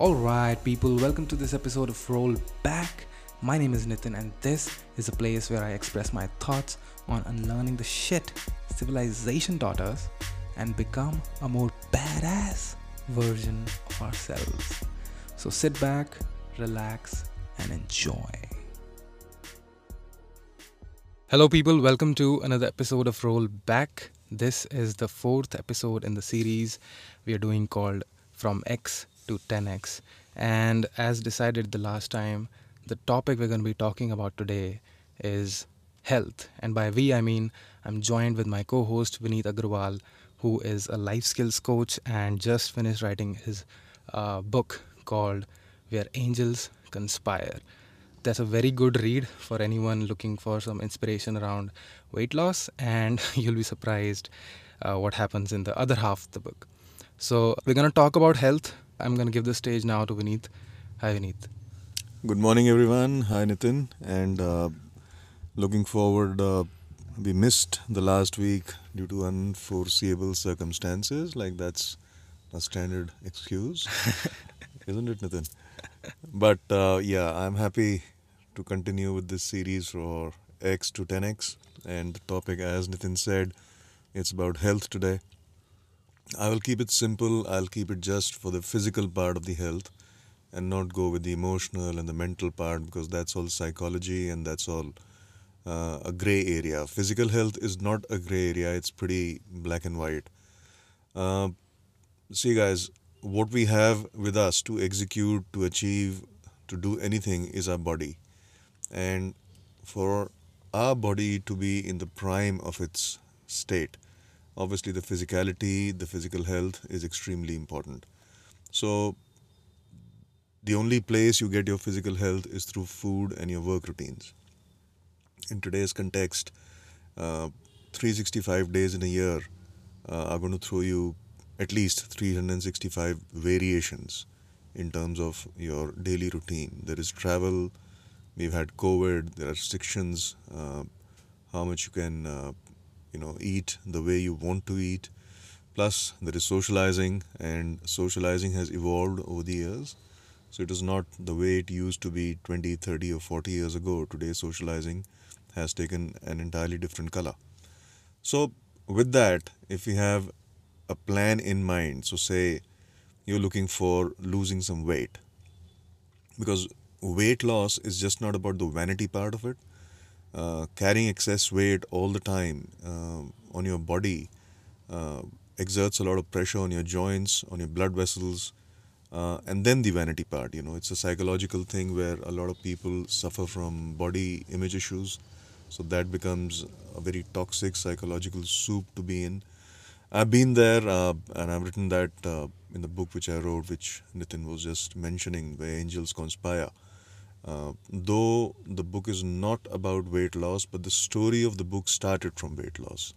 Alright, people, welcome to this episode of Roll Back. My name is Nitin, and this is a place where I express my thoughts on unlearning the shit civilization taught us and become a more badass version of ourselves. So sit back, relax, and enjoy. Hello, people, welcome to another episode of Roll Back. This is the fourth episode in the series we are doing called From X to 10x. And as decided the last time, the topic we're going to be talking about today is health. And by we, I mean I'm joined with my co host Vineet Agrawal, who is a life skills coach and just finished writing his uh, book called Where Angels Conspire. That's a very good read for anyone looking for some inspiration around weight loss, and you'll be surprised uh, what happens in the other half of the book. So, we're going to talk about health. I'm going to give the stage now to Vineet. Hi, Vineet. Good morning, everyone. Hi, Nitin. And uh, looking forward, uh, we missed the last week due to unforeseeable circumstances. Like, that's a standard excuse, isn't it, Nitin? But uh, yeah, I'm happy to continue with this series for X to 10X. And the topic, as Nitin said, it's about health today. I will keep it simple. I'll keep it just for the physical part of the health and not go with the emotional and the mental part because that's all psychology and that's all uh, a gray area. Physical health is not a gray area, it's pretty black and white. Uh, see, guys, what we have with us to execute, to achieve, to do anything is our body. And for our body to be in the prime of its state, obviously the physicality, the physical health is extremely important. So, the only place you get your physical health is through food and your work routines. In today's context, uh, 365 days in a year uh, are going to throw you at least 365 variations in terms of your daily routine. There is travel, we've had COVID, there are restrictions, uh, how much you can, uh, you know, eat the way you want to eat. Plus, there is socializing, and socializing has evolved over the years. So it is not the way it used to be 20, 30, or 40 years ago. Today, socializing has taken an entirely different color. So, with that, if we have a plan in mind, so say you're looking for losing some weight, because weight loss is just not about the vanity part of it. Uh, carrying excess weight all the time uh, on your body uh, exerts a lot of pressure on your joints, on your blood vessels, uh, and then the vanity part. You know, it's a psychological thing where a lot of people suffer from body image issues. So that becomes a very toxic psychological soup to be in. I've been there uh, and I've written that in the book which I wrote, which Nitin was just mentioning, where angels conspire. Uh, though the book is not about weight loss, but the story of the book started from weight loss.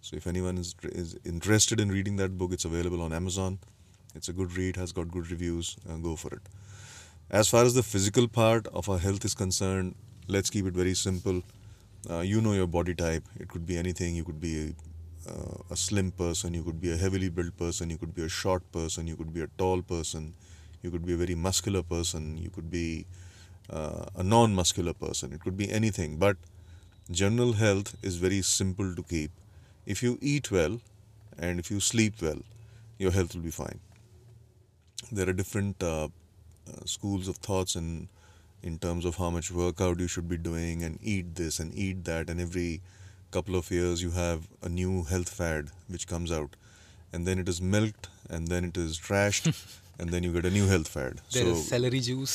So if anyone is, is interested in reading that book, it's available on Amazon. It's a good read, has got good reviews. Uh, go for it. As far as the physical part of our health is concerned, let's keep it very simple. Uh, you know your body type. It could be anything. You could be a, uh, a slim person. You could be a heavily built person. You could be a short person. You could be a tall person. You could be a very muscular person. You could be uh, a non muscular person. It could be anything. But general health is very simple to keep. If you eat well and if you sleep well, your health will be fine there are different uh, uh, schools of thoughts in in terms of how much workout you should be doing and eat this and eat that and every couple of years you have a new health fad which comes out and then it is milked and then it is trashed and then you get a new health fad There is so celery juice.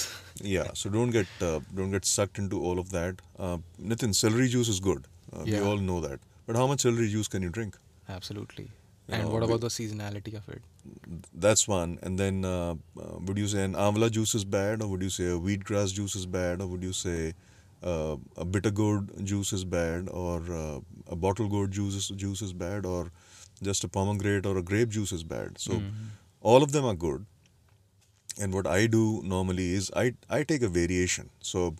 yeah so don't get uh, don't get sucked into all of that uh, nitin celery juice is good uh, we all know that but how much celery juice can you drink Absolutely. You And know, what about the seasonality of it? That's one. And then, uh, uh, would you say an amla juice is bad, or would you say a wheatgrass juice is bad, or would you say uh, a bitter gourd juice is bad, or uh, a bottle gourd juice is, juice is bad, or just a pomegranate or a grape juice is bad? So, Mhm. all of them are good. And what I do normally is I I take a variation. So,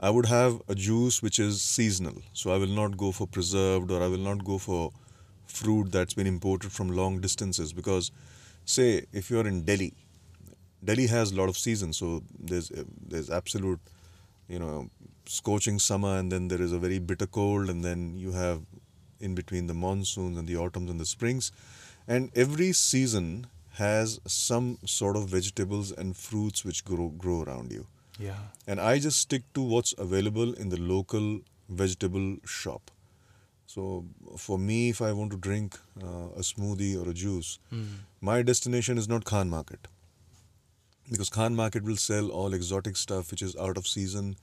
I would have a juice which is seasonal. So, I will not go for preserved, or I will not go for fruit that's been imported from long distances because say if you're in delhi Delhi has a lot of seasons, so there's there's absolute, you know, scorching summer, and then there is a very bitter cold, and then you have in between the monsoons and the autumns and the springs, and every season has some sort of vegetables and fruits which grow grow around you Yeah. and I just stick to what's available in the local vegetable shop. So for me, if I want to drink uh, a smoothie or a juice, Mm. my destination is not Khan Market because Khan Market will sell all exotic stuff which is out of season.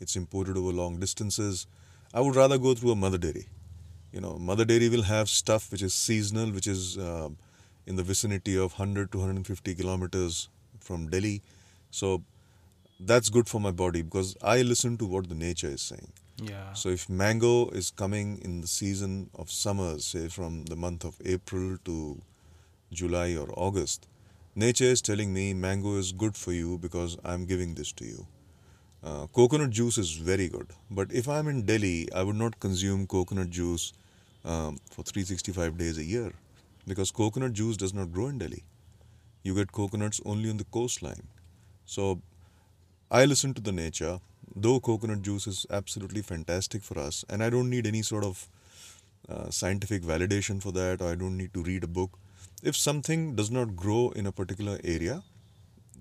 It's imported over long distances. I would rather go through a Mother Dairy. You know, Mother Dairy will have stuff which is seasonal, which is uh, in the vicinity of 100 to 150 kilometers from Delhi. So that's good for my body because I listen to what the nature is saying. Yeah. So if mango is coming in the season of summers, say from the month of April to July or August, nature is telling me mango is good for you because I'm giving this to you. Uh, coconut juice is very good, but if I'm in Delhi, I would not consume coconut juice um, for 365 days a year because coconut juice does not grow in Delhi. You get coconuts only on the coastline. So I listen to the nature, though coconut juice is absolutely fantastic for us, and I don't need any sort of uh, scientific validation for that, or I don't need to read a book. If something does not grow in a particular area,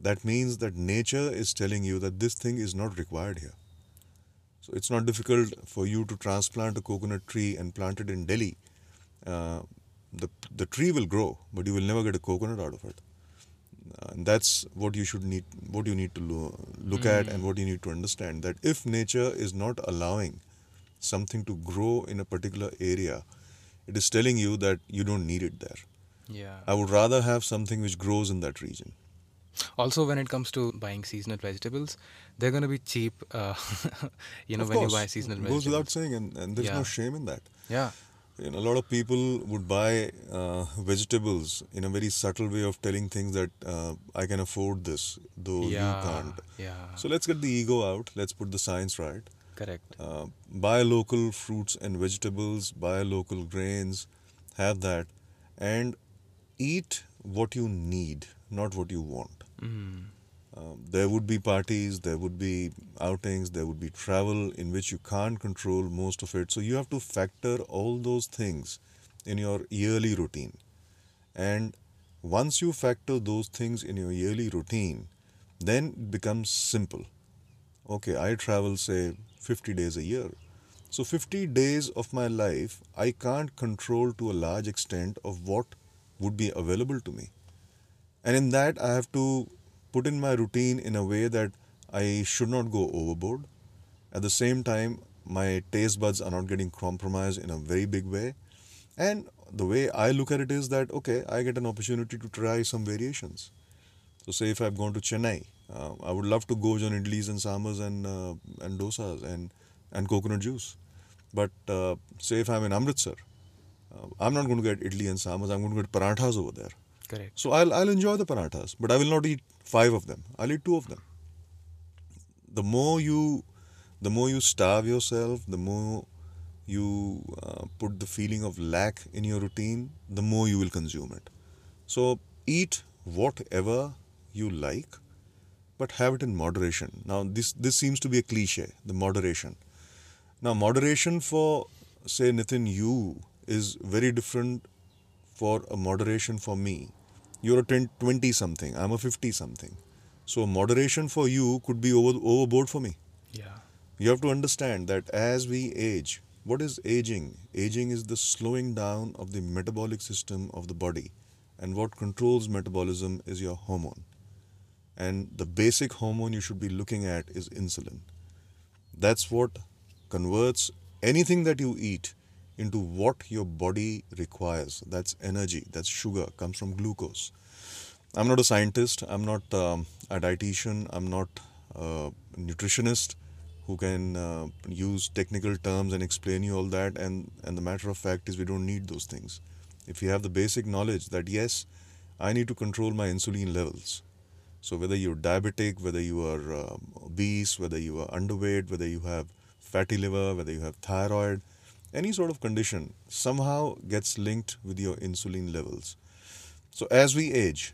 that means that nature is telling you that this thing is not required here. So it's not difficult for you to transplant a coconut tree and plant it in Delhi. Uh, the, the tree will grow, but you will never get a coconut out of it. Uh, and that's what you should need, what you need to lo- look at, and what you need to understand. That if nature is not allowing something to grow in a particular area, it is telling you that you don't need it there. Yeah. I would rather have something which grows in that region. Also, when it comes to buying seasonal vegetables, they're going to be cheap. Uh, you know, of when course, you buy seasonal goes vegetables. Goes without saying, and, and there's Yeah. no shame in that. Yeah. You know, a lot of people would buy uh, vegetables in a very subtle way of telling things that uh, I can afford this, though yeah. you can't. Yeah. So let's get the ego out. Let's put the science right. Correct. Uh, buy local fruits and vegetables, buy local grains, have that, and eat what you need, not what you want. Mm. Um, there would be parties, there would be outings, there would be travel in which you can't control most of it. So you have to factor all those things in your yearly routine. And once you factor those things in your yearly routine, then it becomes simple. Okay, I travel, say, 50 days a year. So 50 days of my life, I can't control to a large extent of what would be available to me. And in that, I have to put in my routine in a way that I should not go overboard. At the same time, my taste buds are not getting compromised in a very big way. And the way I look at it is that, okay, I get an opportunity to try some variations. So, say if I've gone to Chennai, uh, I would love to go on idlis and sambars and, uh, and dosas and, and coconut juice. But uh, say if I'm in Amritsar, uh, I'm not going to get idli and sambars, I'm going to get parathas over there. Correct. So I'll, I'll enjoy the parathas, but I will not eat five of them. I'll eat two of them. The more you, the more you starve yourself, the more you uh, put the feeling of lack in your routine, the more you will consume it. So eat whatever you like, but have it in moderation. Now this this seems to be a cliche, the moderation. Now moderation for say Nitin you is very different for a moderation for me. You're a 10, 20 something, I'm a 50 something. So moderation for you could be over, overboard for me. Yeah. You have to understand that as we age, what is aging? Aging is the slowing down of the metabolic system of the body. And what controls metabolism is your hormone. And the basic hormone you should be looking at is insulin. That's what converts anything that you eat into what your body requires. That's energy, that's sugar, comes from glucose. I'm not a scientist, I'm not um, a dietitian, I'm not a nutritionist who can uh, use technical terms and explain you all that. And, and the matter of fact is, we don't need those things. If you have the basic knowledge that yes, I need to control my insulin levels. So, whether you're diabetic, whether you are um, obese, whether you are underweight, whether you have fatty liver, whether you have thyroid, any sort of condition somehow gets linked with your insulin levels. So, as we age,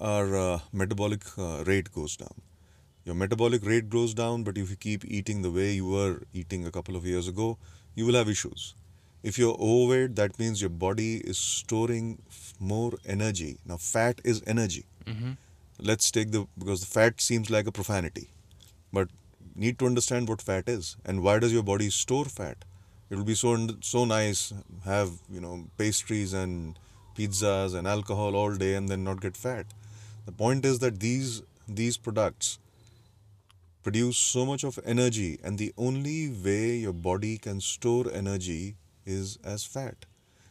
our uh, metabolic uh, rate goes down. Your metabolic rate goes down, but if you keep eating the way you were eating a couple of years ago, you will have issues. If you're overweight, that means your body is storing f- more energy. Now, fat is energy. Mm-hmm. Let's take the because the fat seems like a profanity, but need to understand what fat is and why does your body store fat. It will be so so nice have you know pastries and pizzas and alcohol all day and then not get fat. The point is that these these products produce so much of energy and the only way your body can store energy is as fat.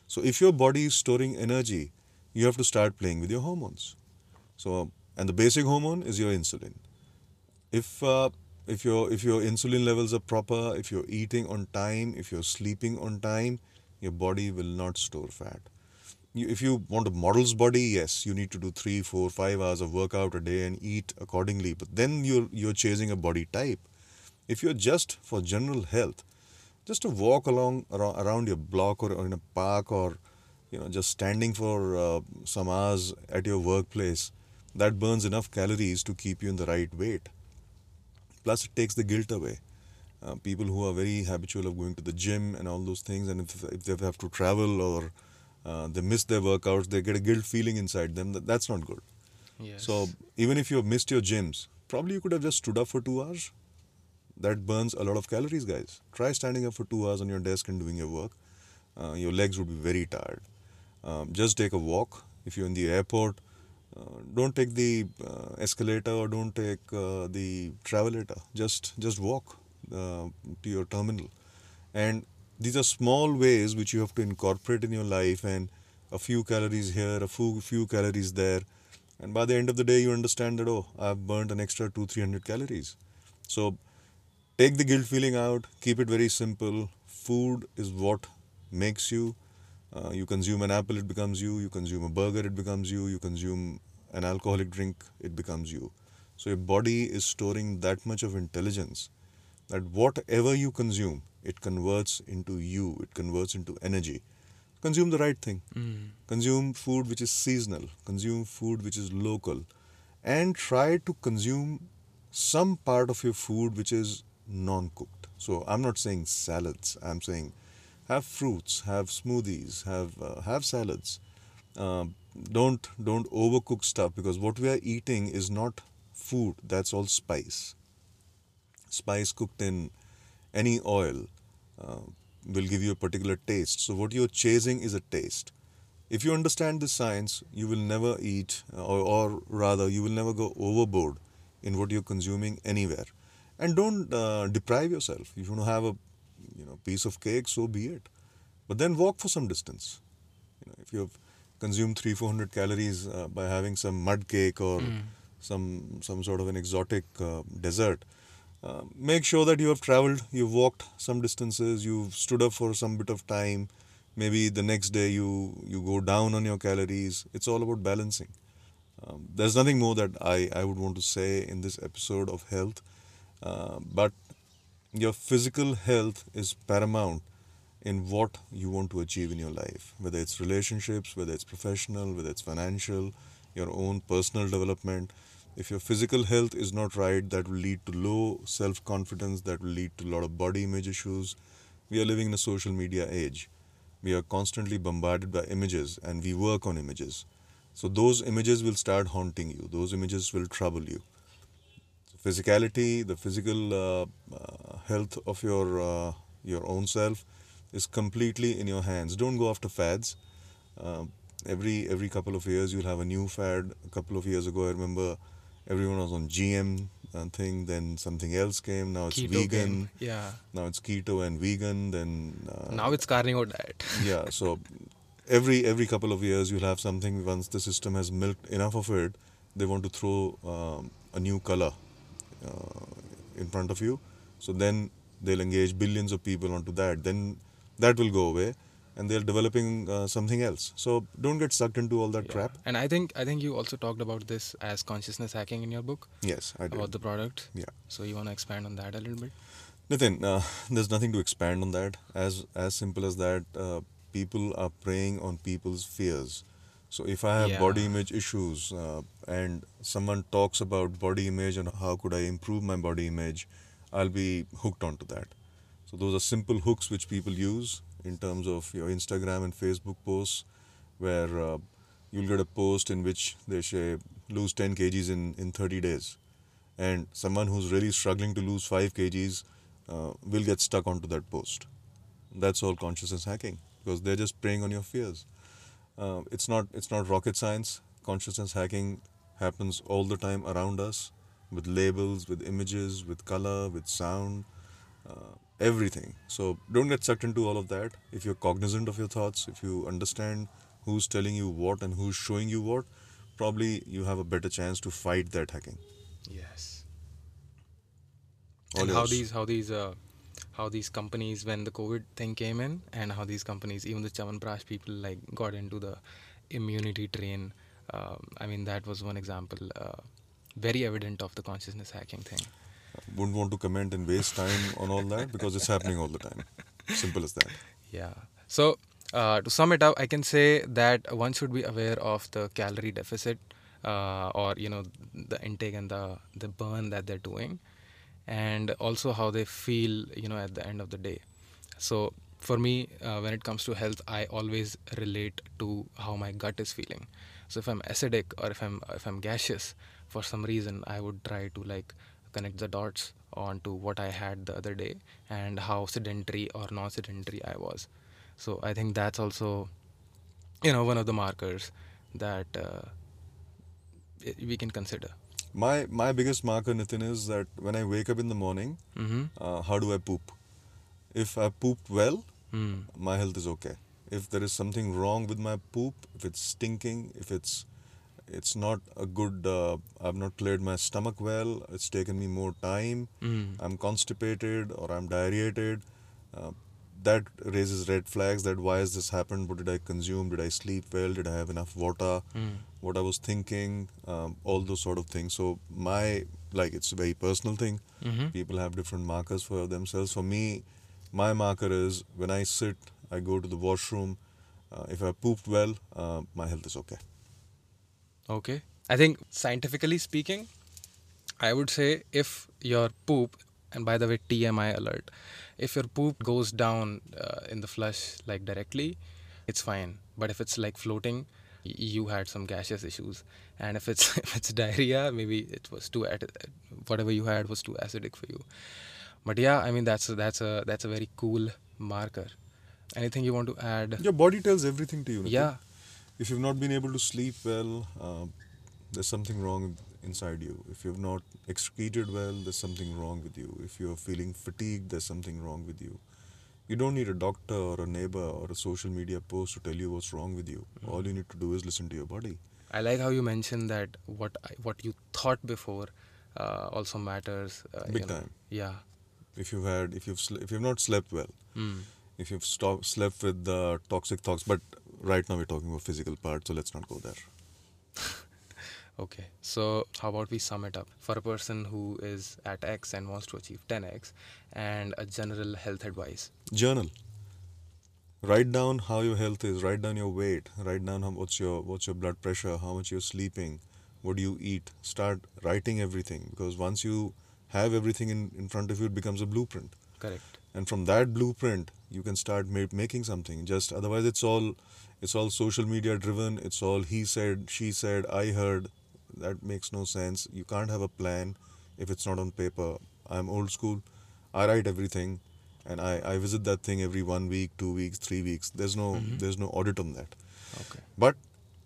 So if your body is storing energy, you have to start playing with your hormones. So and the basic hormone is your insulin. If uh, if your if your insulin levels are proper, if you're eating on time, if you're sleeping on time, your body will not store fat. You, if you want a model's body, yes, you need to do three, four, five hours of workout a day and eat accordingly. But then you're you're chasing a body type. If you're just for general health, just to walk along around, your block or, or in a park or you know just standing for uh, some hours at your workplace, that burns enough calories to keep you in the right weight. Plus, it takes the guilt away. Uh, people who are very habitual of going to the gym and all those things, and if, if they have to travel or uh, they miss their workouts, they get a guilt feeling inside them. That, that's not good. Yes. So, even if you have missed your gyms, probably you could have just stood up for two hours. That burns a lot of calories, guys. Try standing up for two hours on your desk and doing your work. Uh, your legs would be very tired. Um, just take a walk. If you're in the airport, don't take the uh, escalator or don't take uh, the travelator. Just just walk uh, to your terminal. And these are small ways which you have to incorporate in your life, and a few calories here, a few few calories there, and by the end of the day, you understand that oh, I've burnt an extra two three hundred calories. So take the guilt feeling out. Keep it very simple. Food is what makes you. Uh, you consume an apple, it becomes you. You consume a burger, it becomes you. You consume an alcoholic drink, it becomes you. So your body is storing that much of intelligence that whatever you consume, it converts into you, it converts into energy. Consume the right thing. Mm. Consume food which is seasonal, consume food which is local, and try to consume some part of your food which is non cooked. So I'm not saying salads, I'm saying have fruits, have smoothies, have, uh, have salads. Uh, don't don't overcook stuff because what we are eating is not food that's all spice spice cooked in any oil uh, will give you a particular taste. So, what you're chasing is a taste. If you understand this science, you will never eat, or, or rather, you will never go overboard in what you're consuming anywhere. And don't uh, deprive yourself. If you want to have a you know piece of cake, so be it. But then walk for some distance. You know, if you have consumed three, four hundred calories uh, by having some mud cake or Mm. some some sort of an exotic uh, dessert, uh, make sure that you have traveled, you've walked some distances, you've stood up for some bit of time. Maybe the next day you you go down on your calories. It's all about balancing. Um, there's nothing more that I, I would want to say in this episode of health, uh, but your physical health is paramount in what you want to achieve in your life, whether it's relationships, whether it's professional, whether it's financial, your own personal development. If your physical health is not right, that will lead to low self confidence, that will lead to a lot of body image issues. We are living in a social media age. We are constantly bombarded by images and we work on images. So those images will start haunting you, those images will trouble you. Physicality, the physical uh, uh, health of your, uh, your own self is completely in your hands. Don't go after fads. Um, every every couple of years you'll have a new fad. A couple of years ago, I remember everyone was on GM uh, thing. Then something else came. Now it's Keto vegan. came. Yeah. Now it's keto and vegan. Then uh, now it's carnivore diet. yeah. So every every couple of years you'll have something. Once the system has milked enough of it, they want to throw um, a new color uh, in front of you. So then they'll engage billions of people onto that. Then that will go away, and they're developing uh, something else. So don't get sucked into all that Yeah. crap. And I think I think you also talked about this as consciousness hacking in your book Yes, I do. about the product. Yeah. So you want to expand on that a little bit? Nitin, uh, there's nothing to expand on that. As as simple as that, uh, people are preying on people's fears. So if I have body image issues uh, and someone talks about body image and how could I improve my body image, I'll be hooked onto that. So those are simple hooks which people use in terms of your Instagram and Facebook posts, where uh, you'll get a post in which they say lose 10 kgs in, in 30 days, and someone who's really struggling to lose 5 kgs uh, will get stuck onto that post. That's all consciousness hacking because they're just preying on your fears. Uh, it's not it's not rocket science. Consciousness hacking happens all the time around us with labels, with images, with color, with sound, uh, everything. So don't get sucked into all of that. If you're cognizant of your thoughts, if you understand who's telling you what and who's showing you what, probably you have a better chance to fight that hacking. Yes. All and how these how these uh, how these companies when the COVID thing came in, and how these companies, even the Chavanprash people, like got into the immunity train. Um, I mean, that was one example, uh, very evident of the consciousness hacking thing. Wouldn't want to comment and waste time on all that because it's happening all the time. Simple as that. Yeah. So uh, to sum it up, I can say that one should be aware of the calorie deficit, uh, or you know, the intake and the the burn that they're doing, and also how they feel, you know, at the end of the day. So for me, uh, when it comes to health, I always relate to how my gut is feeling. So if I'm acidic or if I'm if I'm gaseous, for some reason, I would try to like connect the dots onto what I had the other day and how sedentary or non-sedentary I was. So I think that's also, you know, one of the markers that uh, we can consider. My my biggest marker, Nitin, is that when I wake up in the morning, Mm-hmm. uh, how do I poop? If I pooped well, Mm. my health is okay. If there is something wrong with my poop, if it's stinking, if it's it's not a good, uh, I've not cleared my stomach well, it's taken me more time, Mm. I'm constipated or I'm diarrheated, uh, that raises red flags that why has this happened? What did I consume? Did I sleep well? Did I have enough water? Mm. What I was thinking? Um, all those sort of things. So my like it's a very personal thing. Mm-hmm. People have different markers for themselves. For me, my marker is when I sit, I go to the washroom. Uh, if I pooped well, uh, my health is okay. Okay. I think scientifically speaking, I would say if your poop, and by the way, TMI alert, if your poop goes down uh, in the flush like directly, it's fine. But if it's like floating, you had some gaseous issues. And if it's if it's diarrhea, maybe it was too whatever you had was too acidic for you. But yeah, I mean that's a, that's a that's a very cool marker. Anything you want to add? Your body tells everything to you. Nitin. Yeah. If you've not been able to sleep well, uh, there's something wrong inside you. If you've not excreted well, there's something wrong with you. If you're feeling fatigued, there's something wrong with you. You don't need a doctor or a neighbor or a social media post to tell you what's wrong with you. Mm. All you need to do is listen to your body. I like how you mentioned that what I, what you thought before uh, also matters. Uh, Big you know. time. Yeah. If you've had, if you've, sl- if you've not slept well, Mm. if you've stopped, slept with the toxic thoughts, but right now we're talking about physical part, so let's not go there. Okay. So how about we sum it up for a person who is at X and wants to achieve 10X and a general health advice. Journal. Write down how your health is. Write down your weight. Write down how, what's your what's your blood pressure. How much you're sleeping. What do you eat? Start writing everything because once you have everything in, in front of you, it becomes a blueprint. Correct. And from that blueprint, you can start ma- making something. Just otherwise, it's all it's all social media driven. It's all he said, she said, I heard. That makes no sense. You can't have a plan if it's not on paper. I'm old school. I write everything, and I, I visit that thing every one week, two weeks, three weeks. There's no Mhm. there's no audit on that. Okay. But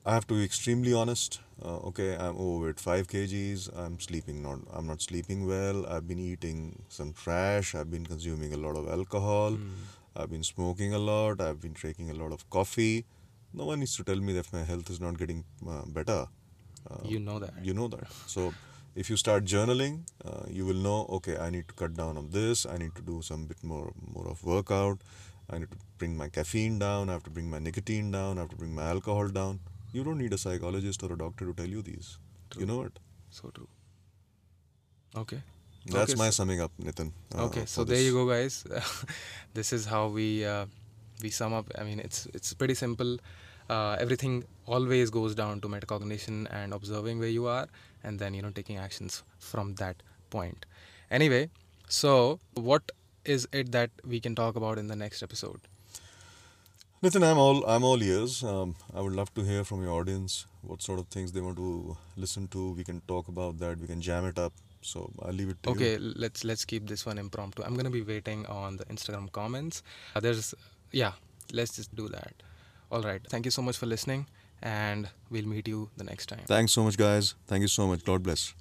I have to be extremely honest. Uh, okay, I'm overweight, five kgs. I'm sleeping not. I'm not sleeping well. I've been eating some trash. I've been consuming a lot of alcohol. Mm. I've been smoking a lot. I've been drinking a lot of coffee. No one needs to tell me that my health is not getting uh, better. Uh, You know that. you know that. So if you start journaling, uh, you will know. Okay, I need to cut down on this. I need to do some bit more more of workout. I need to bring my caffeine down. I have to bring my nicotine down. I have to bring my alcohol down. You don't need a psychologist or a doctor to tell you these. True. You know it. So true. Okay. That's Okay, my so- summing up, Nitin. uh, okay. So there you go, guys. this is how we uh, we sum up. I mean, it's it's pretty simple. Uh, everything, always goes down to metacognition and observing where you are and then you know taking actions from that point anyway so what is it that we can talk about in the next episode Nitin, I'm all I'm all ears. Um, I would love to hear from your audience what sort of things they want to listen to. We can talk about that. We can jam it up. So I'll leave it to okay you. Okay, let's let's keep this one impromptu i'm gonna be waiting on the instagram comments uh, there's yeah let's just do that all right thank you so much for listening and we'll meet you the next time Thanks so much, guys. Thank you so much. God bless.